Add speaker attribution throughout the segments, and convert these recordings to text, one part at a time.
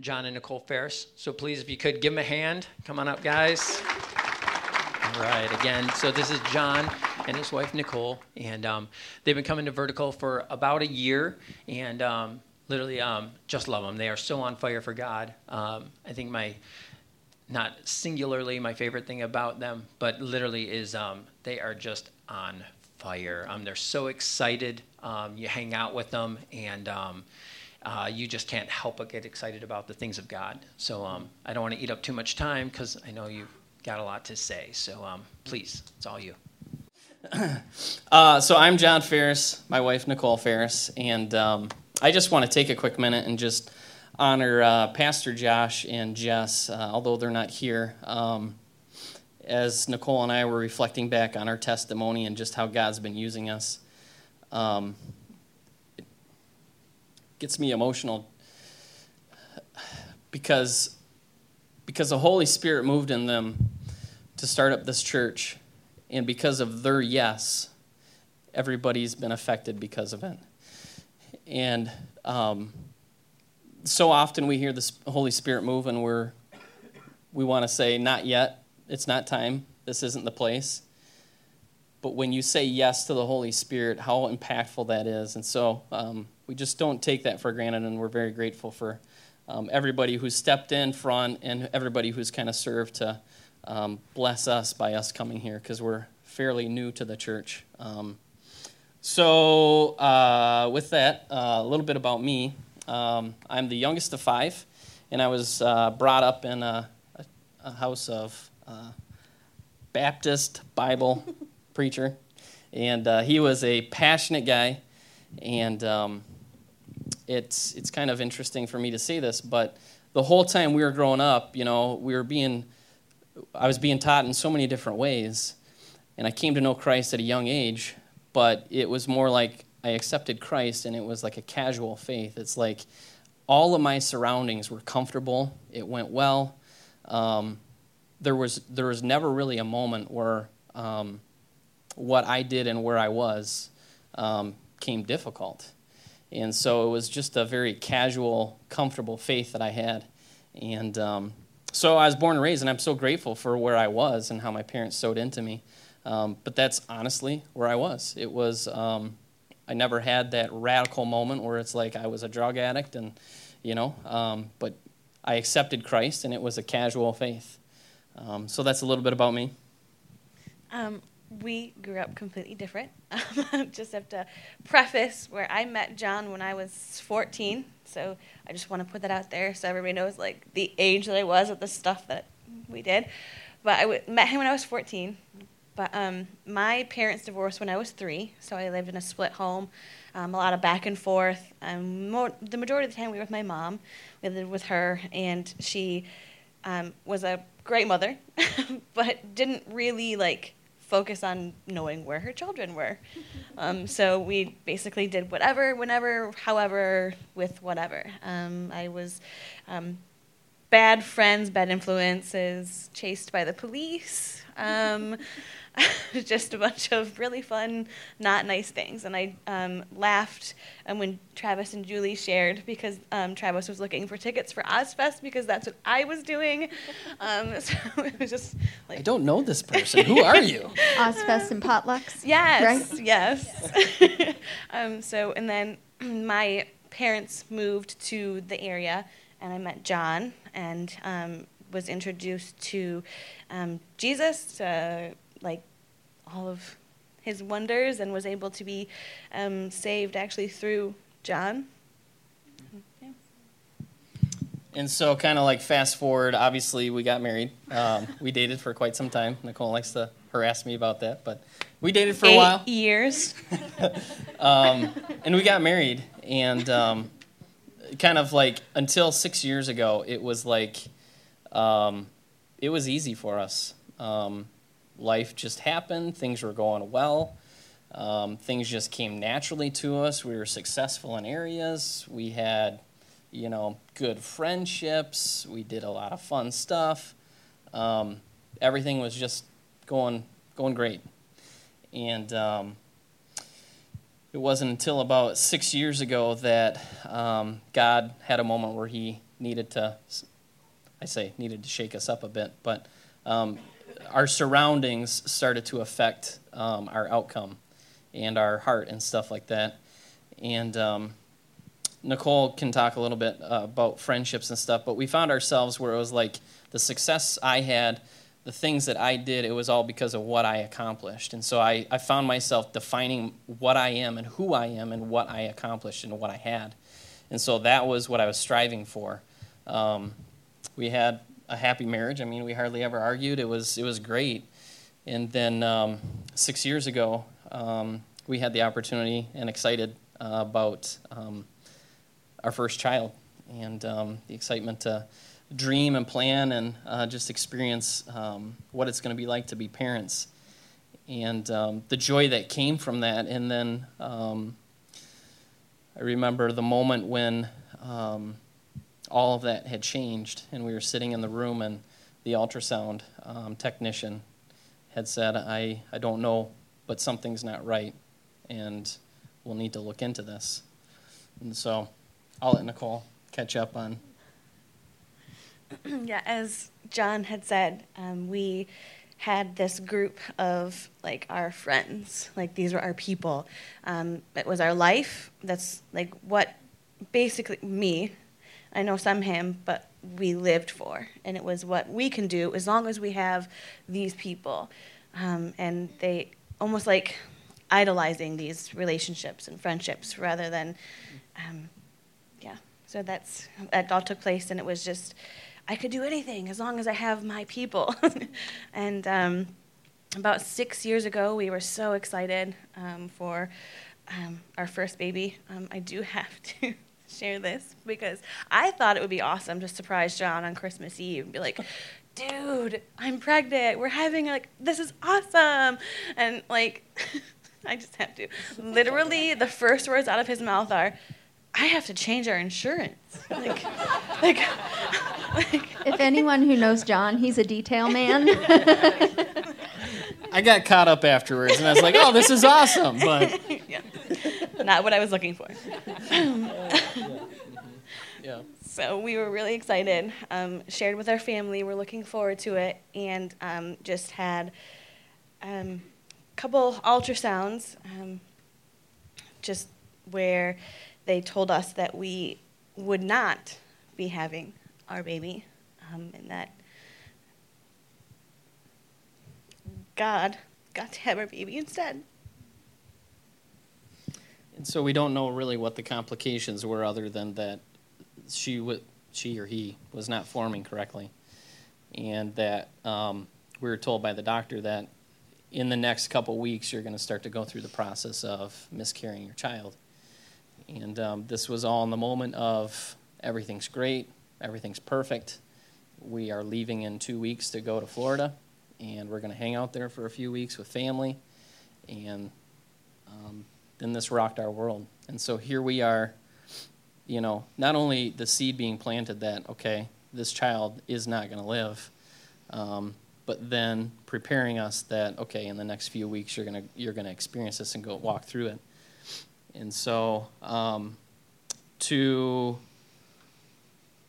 Speaker 1: John and Nicole Ferris. So please, if you could give them a hand. Come on up, guys. All right, again, so this is John and his wife Nicole, and um, they've been coming to Vertical for about a year, and um, literally um, just love them. They are so on fire for God. Um, I think my, not singularly my favorite thing about them, but literally is um, they are just on fire. Um, they're so excited. you hang out with them, and uh, you just can't help but get excited about the things of God. So I don't want to eat up too much time because I know you've got a lot to say. So um, please, it's all you.
Speaker 2: uh, so I'm John Ferris, my wife Nicole Ferris, and um, I just want to take a quick minute and just honor uh, Pastor Josh and Jess, uh, although they're not here. Um, as Nicole and I were reflecting back on our testimony and just how God's been using us, um, gets me emotional because because the Holy Spirit moved in them to start up this church. And because of their yes, everybody's been affected because of it. And um, so often we hear the Holy Spirit move and we're, we want to say, not yet, it's not time, this isn't the place. But when you say yes to the Holy Spirit, how impactful that is. And so um, we just don't take that for granted, and we're very grateful for um, everybody who's stepped in front and everybody who's kind of served to um, bless us by us coming here because we're fairly new to the church. Um, so, uh, with that, uh, a little bit about me. Um, I'm the youngest of five, and I was uh, brought up in a, a, a house of uh, Baptist Bible preacher, and uh, he was a passionate guy, and um, it's it's kind of interesting for me to say this, but the whole time we were growing up, you know, we were being I was being taught in so many different ways, and I came to know Christ at a young age, but it was more like I accepted Christ and it was like a casual faith. It's like all of my surroundings were comfortable. It went well. Um, there was there was never really a moment where um, what I did and where I was um, came difficult. And so it was just a very casual, comfortable faith that I had. And um, so I was born and raised, and I'm so grateful for where I was and how my parents sowed into me. Um, but that's honestly where I was. It was, um, I never had that radical moment where it's like I was a drug addict, and, you know, um, but I accepted Christ, and it was a casual faith. Um, so that's a little bit about me.
Speaker 3: Um, we grew up completely different. I just have to preface where I met John when I was 14. So I just want to put that out there so everybody knows like the age that I was with the stuff that we did. But I w- met him when I was 14. But um, my parents divorced when I was three, so I lived in a split home, um, a lot of back and forth. Um, more, the majority of the time we were with my mom. We lived with her, and she um, was a great mother, but didn't really like focus on knowing where her children were. Um, so we basically did whatever, whenever, however, with whatever. Um, I was um, bad friends, bad influences, chased by the police. Just a bunch of really fun, not nice things. And I um, laughed um, when Travis and Julie shared because um, Travis was looking for tickets for Ozzfest because that's what I was doing. Um, so it was just like.
Speaker 2: I don't know this person. Who are you?
Speaker 4: Ozzfest and potlucks.
Speaker 3: Yes.
Speaker 4: Right?
Speaker 3: Yes. Um, so, and then my parents moved to the area and I met John and um, was introduced to Jesus. Uh, like all of his wonders and was able to be um, saved actually through John.
Speaker 2: And so, kind of like fast forward, obviously, we got married. Um, we dated for quite some time. Nicole likes to harass me about that, but we dated for
Speaker 3: Eight
Speaker 2: a while.
Speaker 3: years.
Speaker 2: um, and we got married. And um, kind of like until six years ago, it was like, um, it was easy for us. Life just happened, things were going well. Um, things just came naturally to us. We were successful in areas. We had, you know, good friendships. We did a lot of fun stuff. Um, everything was just going going great. And um, it wasn't until about six years ago that um, God had a moment where He needed to, I say, needed to shake us up a bit, but um, our surroundings started to affect um, our outcome and our heart and stuff like that. And um, Nicole can talk a little bit uh, about friendships and stuff, but we found ourselves where it was like the success I had, the things that I did, it was all because of what I accomplished. And so I, I found myself defining what I am and who I am and what I accomplished and what I had. And so that was what I was striving for. Um, we had a happy marriage. I mean, we hardly ever argued. It was, it was great. And then um, six years ago, um, we had the opportunity and excited uh, about um, our first child and um, the excitement to dream and plan and uh, just experience um, what it's going to be like to be parents and um, the joy that came from that. And then I remember the moment when all of that had changed, and we were sitting in the room, and the ultrasound um, technician had said, I, I don't know, but something's not right, and we'll need to look into this. And so I'll let Nicole catch up on.
Speaker 3: yeah, as John had said, um, we had this group of like our friends, like these were our people. Um, it was our life. That's like what basically me. I know some him, but we lived for, and it was what we can do as long as we have these people, um, and they almost like idolizing these relationships and friendships rather than um, yeah. so that's that all took place, and it was just I could do anything as long as I have my people. and um, about six years ago, we were so excited um, for um, our first baby. Um, I do have to share this because I thought it would be awesome to surprise John on Christmas Eve and be like, dude, I'm pregnant. We're having like this is awesome. And like I just have to. Literally the first words out of his mouth are, I have to change our insurance. Like, like,
Speaker 4: like if anyone who knows John, he's a detail man.
Speaker 2: I got caught up afterwards, and I was like, "Oh, this is awesome," but
Speaker 3: yeah. Not what I was looking for.
Speaker 2: yeah.
Speaker 3: So we were really excited. Um, shared with our family. We're looking forward to it, and um, just had a um, couple ultrasounds, um, just where they told us that we would not be having our baby, um, and that God got to have our baby instead.
Speaker 2: So we don't know really what the complications were, other than that she w- she or he was not forming correctly, and that um, we were told by the doctor that in the next couple weeks you're going to start to go through the process of miscarrying your child. And um, this was all in the moment of everything's great, everything's perfect. We are leaving in two weeks to go to Florida, and we're going to hang out there for a few weeks with family. And um, then this rocked our world. And so here we are, you know, not only the seed being planted that, okay, this child is not going to live, um, but then preparing us that, okay, in the next few weeks you're going to you're going to experience this and go walk through it. And so um, to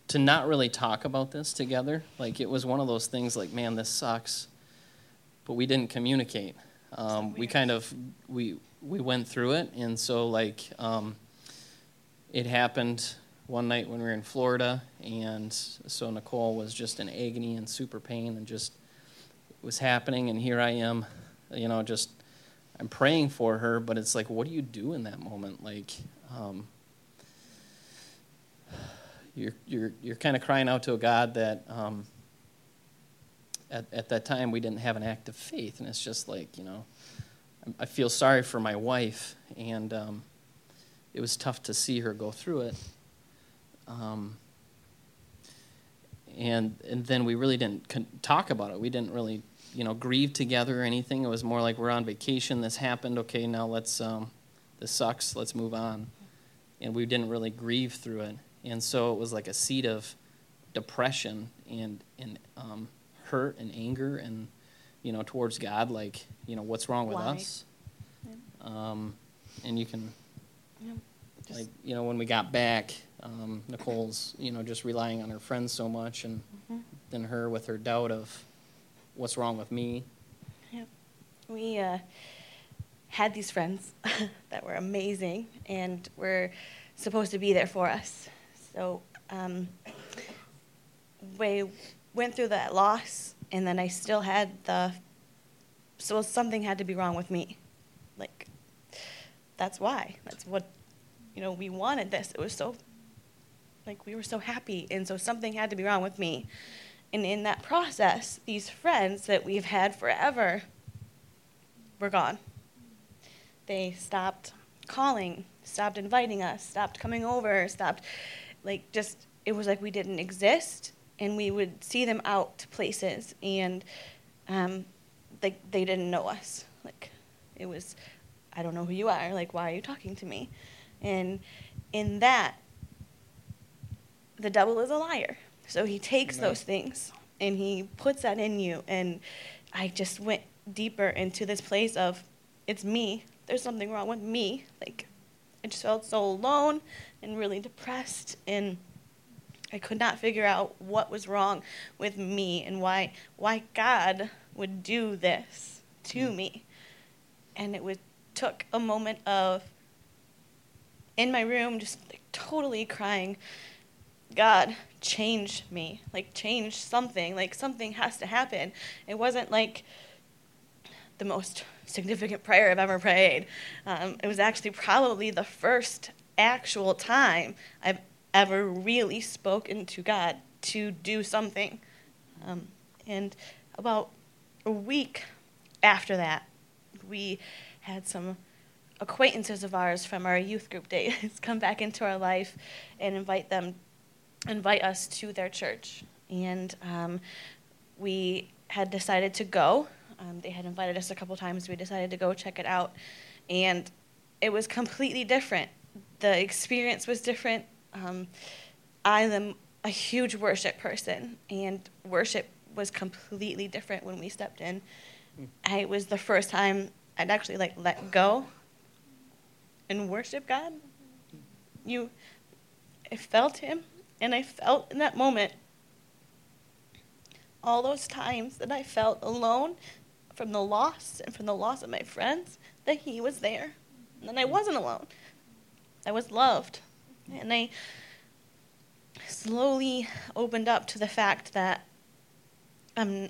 Speaker 2: to not really talk about this together, like it was one of those things like, man, this sucks, but we didn't communicate. Um, we kind of we we went through it, and so like um, it happened one night when we were in Florida, and so Nicole was just in agony and super pain, and just it was happening, and here I am, you know, just I'm praying for her, but it's like, what do you do in that moment? Like, um, you're you're you're kind of crying out to a God that um, at at that time we didn't have an act of faith, and it's just like you know, I feel sorry for my wife, and um, it was tough to see her go through it. Um, and and then we really didn't con- talk about it. We didn't really you know, grieve together or anything. It was more like we're on vacation. This happened. Okay, now let's. Um, this sucks. Let's move on. And we didn't really grieve through it, and so it was like a seed of depression and and um, hurt and anger and you know towards God. Like you know what's wrong with
Speaker 3: Why?
Speaker 2: us. Um, and you can.
Speaker 3: Just-
Speaker 2: like you know when we got back, um, Nicole's you know just relying on her friends so much, and
Speaker 3: Mhm.
Speaker 2: then her with her doubt of what's wrong with me.
Speaker 3: we uh, had these friends that were amazing and were supposed to be there for us. So um, we went through that loss, and then I still had the. So something had to be wrong with me. Like, that's why. That's what, you know, we wanted this. It was so, like, we were so happy, and so something had to be wrong with me. And in that process, these friends that we've had forever were gone. They stopped calling, stopped inviting us, stopped coming over, stopped, like, just, it was like we didn't exist. And we would see them out to places, and um, like they didn't know us. Like, it was, I don't know who you are. Like, why are you talking to me? And in that, the devil is a liar. So he takes
Speaker 2: Amen.
Speaker 3: those things and he puts that in you. And I just went deeper into this place of, it's me. There's something wrong with me. Like, I just felt so alone and really depressed. And I could not figure out what was wrong with me and why, why God would do this to me. And it was, took a moment of, in my room, just like totally crying, God, change me. Like, change something. Like, something has to happen. It wasn't like the most significant prayer I've ever prayed. Um, it was actually probably the first actual time I've ever really spoken to God to do something. Um, and about a week after that, we had some acquaintances of ours from our youth group days come back into our life and invite them invite us to their church. And um, we had decided to go. Um, they had invited us a couple times. We decided to go check it out. And it was completely different. The experience was different um, i am a huge worship person and worship was completely different when we stepped in I, it was the first time i'd actually like let go and worship God. You, I felt Him, and I felt in that moment all those times that I felt alone from the loss and from the loss of my friends, that He was there. And I wasn't alone. I was loved. And I slowly opened up to the fact that um,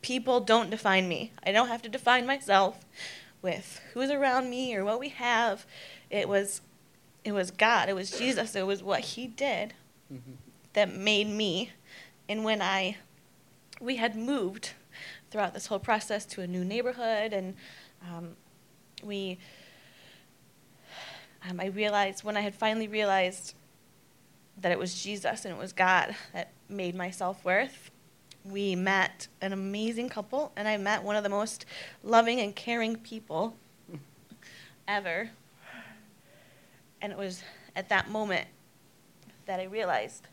Speaker 3: people don't define me. I don't have to define myself with who's around me or what we have. It was it was God, it was Jesus, it was what he did
Speaker 2: Mm-hmm.
Speaker 3: that made me. And when I we had moved throughout this whole process to a new neighborhood and um, we um, I realized when I had finally realized that it was Jesus and it was God that made my self worth. We met an amazing couple, and I met one of the most loving and caring people ever. And it was at that moment that I realized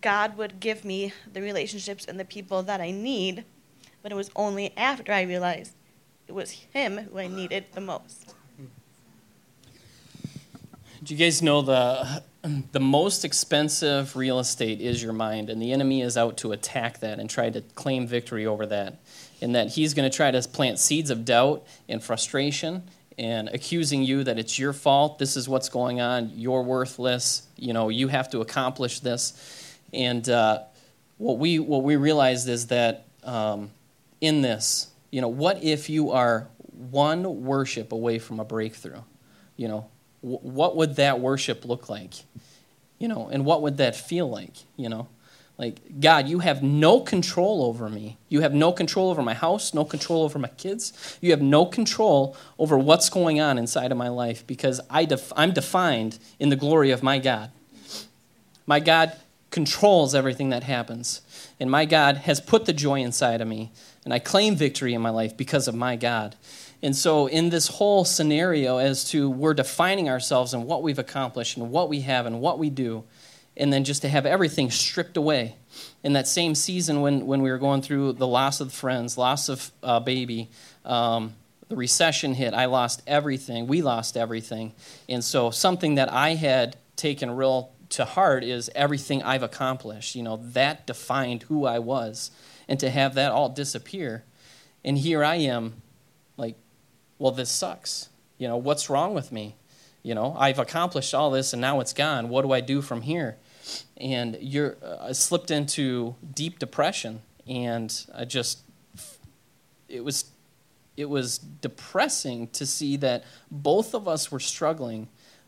Speaker 3: God would give me the relationships and the people that I need, but it was only after I realized it was Him who I needed the most.
Speaker 2: Do you guys know the the most expensive real estate is your mind, and the enemy is out to attack that and try to claim victory over that, and that he's going to try to plant seeds of doubt and frustration and accusing you that it's your fault. This is what's going on. You're worthless. You know you have to accomplish this, and uh, what we what we realized is that um, in this, you know, what if you are one worship away from a breakthrough? You know, what would that worship look like? You know, and what would that feel like? You know, like, God, you have no control over me. You have no control over my house, no control over my kids. You have no control over what's going on inside of my life because I def- I'm defined in the glory of my God. My God controls everything that happens. And my God has put the joy inside of me. And I claim victory in my life because of my God. And so, in this whole scenario, as to we're defining ourselves and what we've accomplished and what we have and what we do, and then just to have everything stripped away. In that same season, when, when we were going through the loss of friends, loss of uh, baby, um, the recession hit. I lost everything. We lost everything. And so something that I had taken real to heart is everything I've accomplished. You know, that defined who I was. And to have that all disappear. And here I am, well, this sucks. You know, what's wrong with me? You know, I've accomplished all this and now it's gone. What do I do from here? And you're uh, slipped into deep depression and I just it was it was depressing to see that both of us were struggling,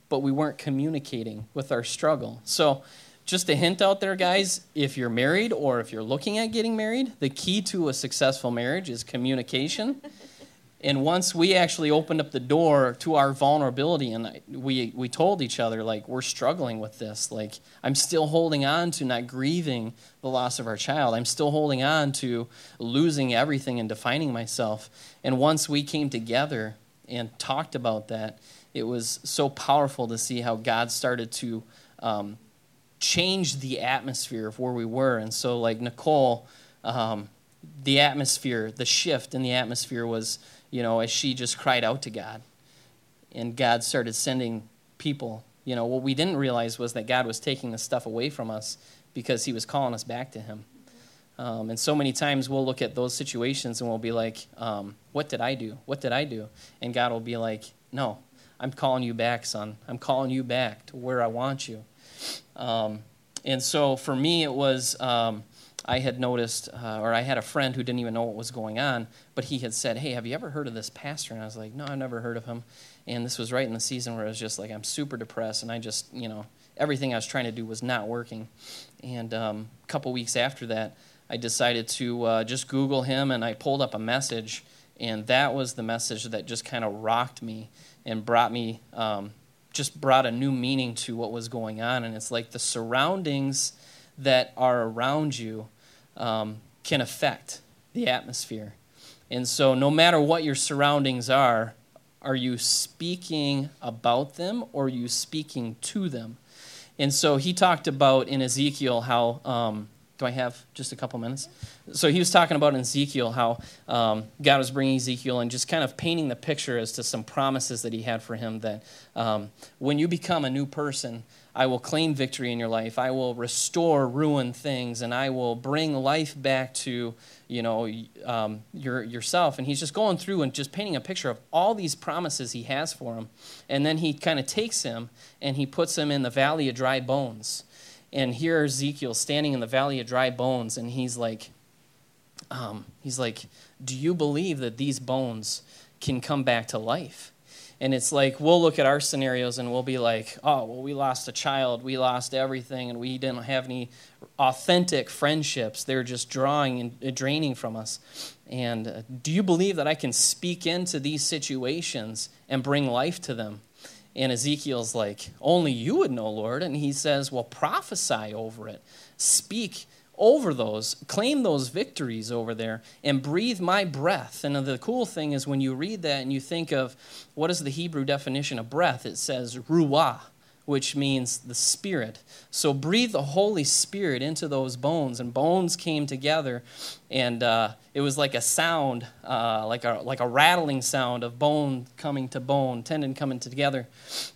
Speaker 2: but we weren't communicating with our struggle. So, just a hint out there, guys if you're married or if you're looking at getting married, the key to a successful marriage is communication. And once we actually opened up the door to our vulnerability and we, we told each other like we're struggling with this like i'm still holding on to not grieving the loss of our child. I'm still holding on to losing everything and defining myself. And once we came together and talked about that it was so powerful to see how god started to um, change the atmosphere of where we were. And so like nicole um, the atmosphere the shift in the atmosphere was you know, as she just cried out to God. And God started sending people. You know, what we didn't realize was that God was taking the stuff away from us because He was calling us back to Him. Um, and so many times we'll look at those situations and we'll be like, um, What did I do? What did I do? And God will be like, No, I'm calling you back, son. I'm calling you back to where I want you. Um, and so for me, it was um, I had noticed, uh, or I had a friend who didn't even know what was going on, but he had said, Hey, have you ever heard of this pastor? And I was like, No, I've never heard of him. And this was right in the season where I was just like, I'm super depressed, and I just, you know, everything I was trying to do was not working. And um, a couple weeks after that, I decided to uh, just Google him, and I pulled up a message, and that was the message that just kind of rocked me and brought me, um, just brought a new meaning to what was going on. And it's like the surroundings that are around you um, can affect the atmosphere. And so, no matter what your surroundings are, are you speaking about them or are you speaking to them? And so, he talked about in Ezekiel how. Um, do I have just a couple minutes? So he was talking about in Ezekiel how um, God was bringing Ezekiel and just kind of painting the picture as to some promises that he had for him that um, when you become a new person, I will claim victory in your life. I will restore ruined things, and I will bring life back to you know um, your yourself. And he's just going through and just painting a picture of all these promises he has for him. And then he kind of takes him and he puts him in the valley of dry bones. And here Ezekiel standing in the valley of dry bones, and he's like, um, he's like, do you believe that these bones can come back to life? And it's like we'll look at our scenarios and we'll be like, oh, well, we lost a child, we lost everything, and we didn't have any authentic friendships. They're just drawing and uh, draining from us. And uh, do you believe that I can speak into these situations and bring life to them? And Ezekiel's like, only you would know, Lord. And he says, well, prophesy over it. Speak over those, claim those victories over there, and breathe my breath. And the cool thing is when you read that and you think of what is the Hebrew definition of breath, it says ruah, which means the Spirit. So breathe the Holy Spirit into those bones, and bones came together, and uh, it was like a sound, uh, like a like a rattling sound of bone coming to bone, tendon coming together,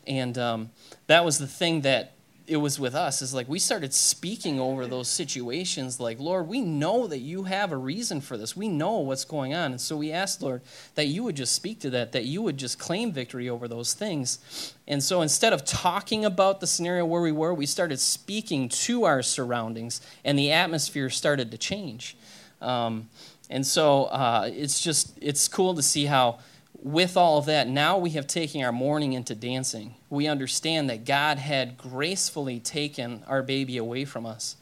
Speaker 2: and um, that was the thing that it was with us is like we started speaking over those situations like lord we know that you have a reason for this. We know what's going on. And so we asked lord that you would just speak to that that you would just claim victory over those things. And so instead of talking about the scenario where we were we started speaking to our surroundings and the atmosphere started to change. Um, and so uh, it's just it's cool to see how with all of that, now we have taken our mourning into dancing. We understand that God had gracefully taken our baby away from us.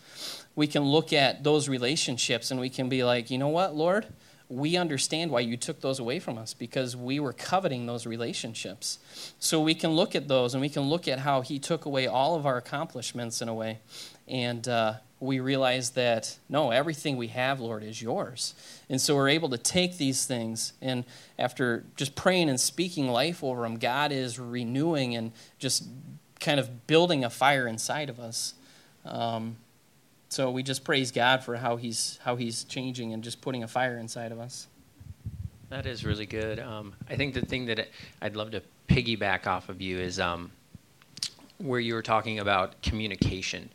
Speaker 2: We can look at those relationships and we can be like, you know what, Lord? We understand why you took those away from us because we were coveting those relationships. So we can look at those and we can look at how He took away all of our accomplishments in a way. And uh, we realize that, no, everything we have, Lord, is yours. And so we're able to take these things, and after just praying and speaking life over them, God is renewing and just kind of building a fire inside of us. Um, so we just praise God for how he's, how he's changing and just putting a fire inside of us.
Speaker 1: That is really good. Um, I think the thing that I'd love to piggyback off of you is um, where you were talking about communication.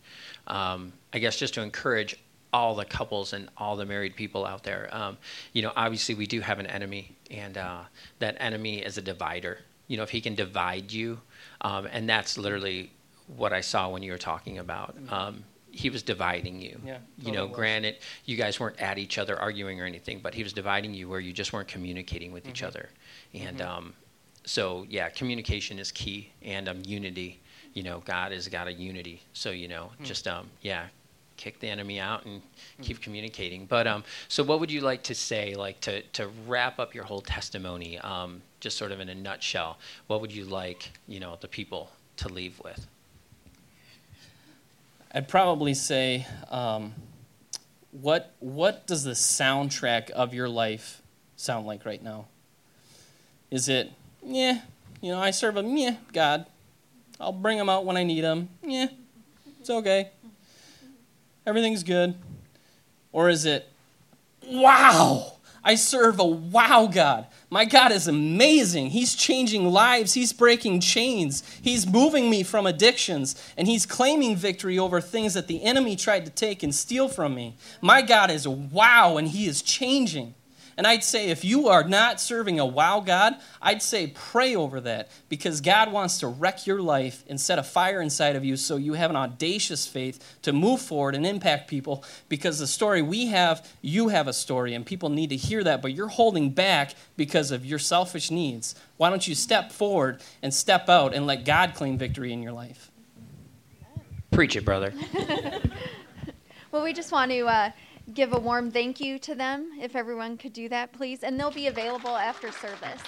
Speaker 1: Um, I guess just to encourage all the couples and all the married people out there. Um, you know, obviously we do have an enemy, and uh, that enemy is a divider. You know, if he can divide you, um, and that's literally what I saw when you were talking about.
Speaker 2: Mm-hmm.
Speaker 1: Um, he was dividing you.
Speaker 2: Yeah,
Speaker 1: You know, granted, you guys weren't at each other arguing or anything, but he was dividing you where you just weren't communicating with
Speaker 2: Mm-hmm.
Speaker 1: each other. And um, so, yeah, communication is key, and um, unity. You know, God has got a unity. So, you know,
Speaker 2: Hmm.
Speaker 1: just um, yeah, kick the enemy out and keep communicating. But um, so, what would you like to say, like to to wrap up your whole testimony, um, just sort of in a nutshell? What would you like, you know, the people to leave with?
Speaker 2: I'd probably say, um, what what does the soundtrack of your life sound like right now? Is it, yeah, you know, I serve a yeah God. I'll bring him out when I need him. Yeah, it's okay. Everything's good. Or is it, wow, I serve a wow God. My God is amazing. He's changing lives. He's breaking chains. He's moving me from addictions. And He's claiming victory over things that the enemy tried to take and steal from me. My God is wow, and He is changing. And I'd say if you are not serving a wow God, I'd say pray over that because God wants to wreck your life and set a fire inside of you so you have an audacious faith to move forward and impact people because the story we have, you have a story and people need to hear that, but you're holding back because of your selfish needs. Why don't you step forward and step out and let God claim victory in your life?
Speaker 1: Preach it, brother.
Speaker 4: Well, we just want to uh, give a warm thank you to them, if everyone could do that, please. And they'll be available after service.